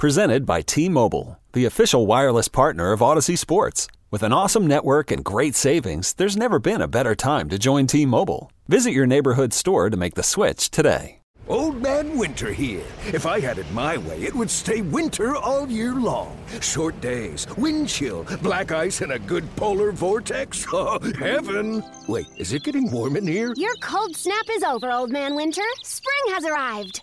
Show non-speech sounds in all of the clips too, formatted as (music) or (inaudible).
Presented by T Mobile, the official wireless partner of Audacy Sports. With an awesome network and great savings, there's never been a better time to join T Mobile. Visit your neighborhood store to make the switch today. Old Man Winter here. If I had it my way, it would stay winter all year long. Short days, wind chill, black ice, and a good polar vortex. (laughs) Oh, heaven! Wait, is it getting warm in here? Your cold snap is over, Old Man Winter. Spring has arrived.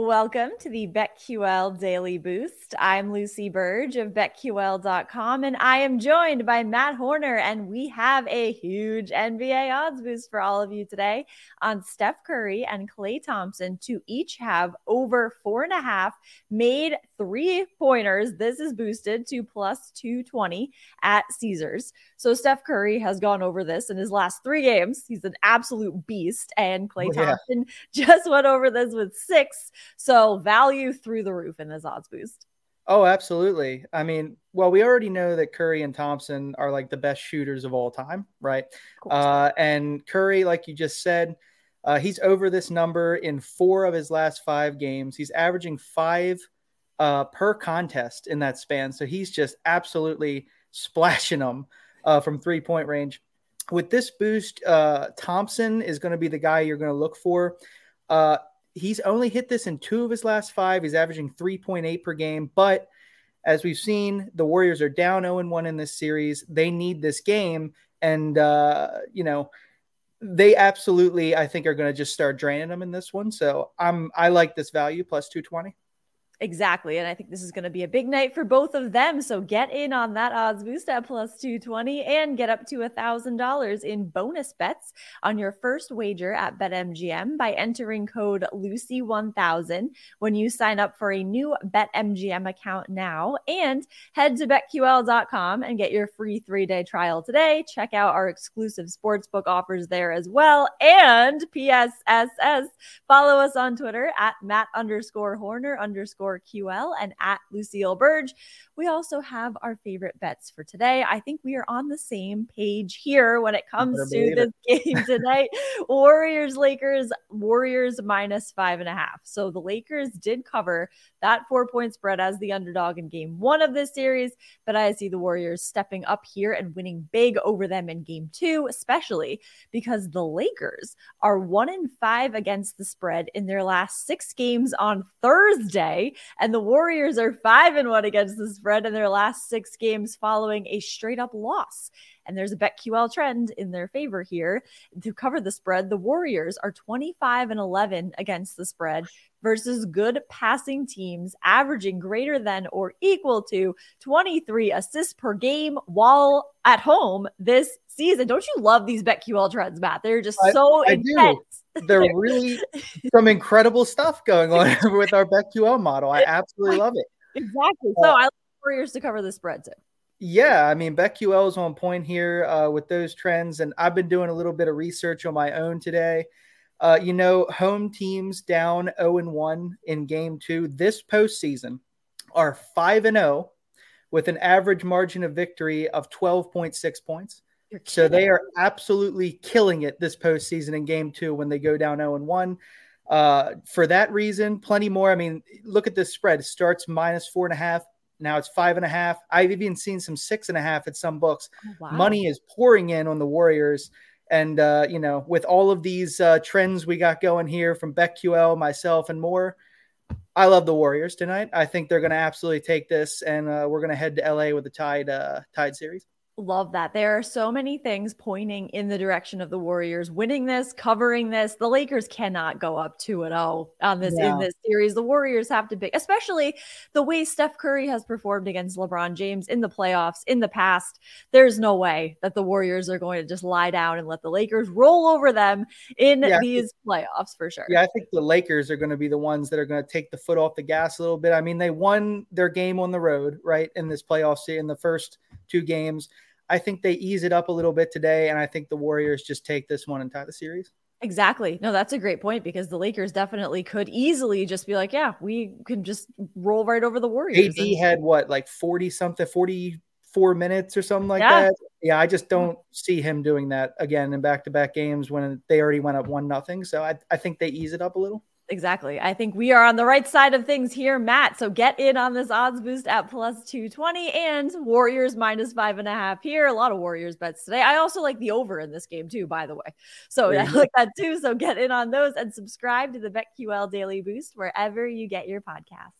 Welcome to the BetQL Daily Boost. I'm Lucy Burge of BetQL.com, and I am joined by Matt Horner. And we have a huge NBA odds boost for all of you today on Steph Curry and Klay Thompson to each have over four and a half made three pointers. This is boosted to plus 220 at Caesars. So Steph Curry has gone over this in his last three games. He's an absolute beast. And Klay oh, Thompson yeah. (laughs) just went over this with six. So value through the roof in this odds boost. Oh, absolutely. I mean, well, we already know that Curry and Thompson are like the best shooters of all time, right? Uh, and Curry, like you just said, uh, he's over this number in four of his last five games. He's averaging five uh, per contest in that span. So he's just absolutely splashing them uh, from three point range. With this boost, uh, Thompson is going to be the guy you're going to look for. He's only hit this in two of his last five. He's averaging 3.8 per game. But as we've seen, the Warriors are down 0 1 in this series. They need this game. And, uh, you know, they absolutely, I think, are going to just start draining them in this one. So I'm, I like this value plus 220. Exactly. And I think this is going to be a big night for both of them. So get in on that odds boost at plus 220 and get up to a $1,000 in bonus bets on your first wager at BetMGM by entering code Lucy1000 when you sign up for a new BetMGM account now. And head to BetQL.com and get your free three day trial today. Check out our exclusive sportsbook offers there as well. And PSSS, follow us on Twitter at Matt underscore Horner underscore QL and at Lucille Burge. We also have our favorite bets for today. I think we are on the same page here when it comes to this it. (laughs) game tonight. Warriors, Lakers, Warriors minus five and a half. So the Lakers did cover that four point spread as the underdog in game one of this series, but I see the Warriors stepping up here and winning big over them in game two, especially because the Lakers are one in five against the spread in their last six games on Thursday. And the Warriors are five and one against the spread in their last six games following a straight up loss. And there's a BetQL trend in their favor here. To cover the spread, the Warriors are 25 and 11 against the spread versus good passing teams, averaging greater than or equal to 23 assists per game while at home this season. Don't you love these BetQL trends, Matt? They're just so I, I intense. Do. They're really some incredible stuff going on (laughs) with our BetQL model. I absolutely love it. Exactly. So uh, I like Warriors to cover the spread too. Yeah, I mean BetQL is on point here uh, with those trends, and I've been doing a little bit of research on my own today. Uh, you know, home teams down 0 and 1 in game two this postseason are 5 and 0 with an average margin of victory of 12.6 points. So they are absolutely killing it this postseason in game two when they go down 0 and 1. Uh, for that reason, plenty more. I mean, look at this spread. It starts minus four and a half, now it's five and a half. I've even seen some six and a half at some books. Oh, wow. Money is pouring in on the Warriors. And, uh, you know, with all of these uh, trends we got going here from BetQL, myself, and more, I love the Warriors tonight. I think they're going to absolutely take this, and uh, we're going to head to LA with the tied uh, tied series. Love that. There are so many things pointing in the direction of the Warriors winning this, covering this. The Lakers cannot go up 2 0 on this in this series. The Warriors have to be, especially the way Steph Curry has performed against LeBron James in the playoffs in the past. There's no way that the Warriors are going to just lie down and let the Lakers roll over them in yeah, these playoffs for sure. Yeah, I think the Lakers are going to be the ones that are going to take the foot off the gas a little bit. I mean, they won their game on the road, right, in this playoffs in the first two games. I think they ease it up a little bit today, and I think the Warriors just take this one and tie the series. Exactly. No, that's a great point because the Lakers definitely could easily just be like, yeah, we can just roll right over the Warriors. AD and- had what, like 40 something, 44 minutes or something like yeah. that. Yeah, I just don't see him doing that again in back to back games when they already went up one nothing. So I, I think they ease it up a little. Exactly. I think we are on the right side of things here, Matt. So get in on this odds boost at plus 220 and Warriors minus five and a half here. A lot of Warriors bets today. I also like the over in this game, too, by the way. So I like that too. So get in on those and subscribe to the BetQL Daily Boost wherever you get your podcast.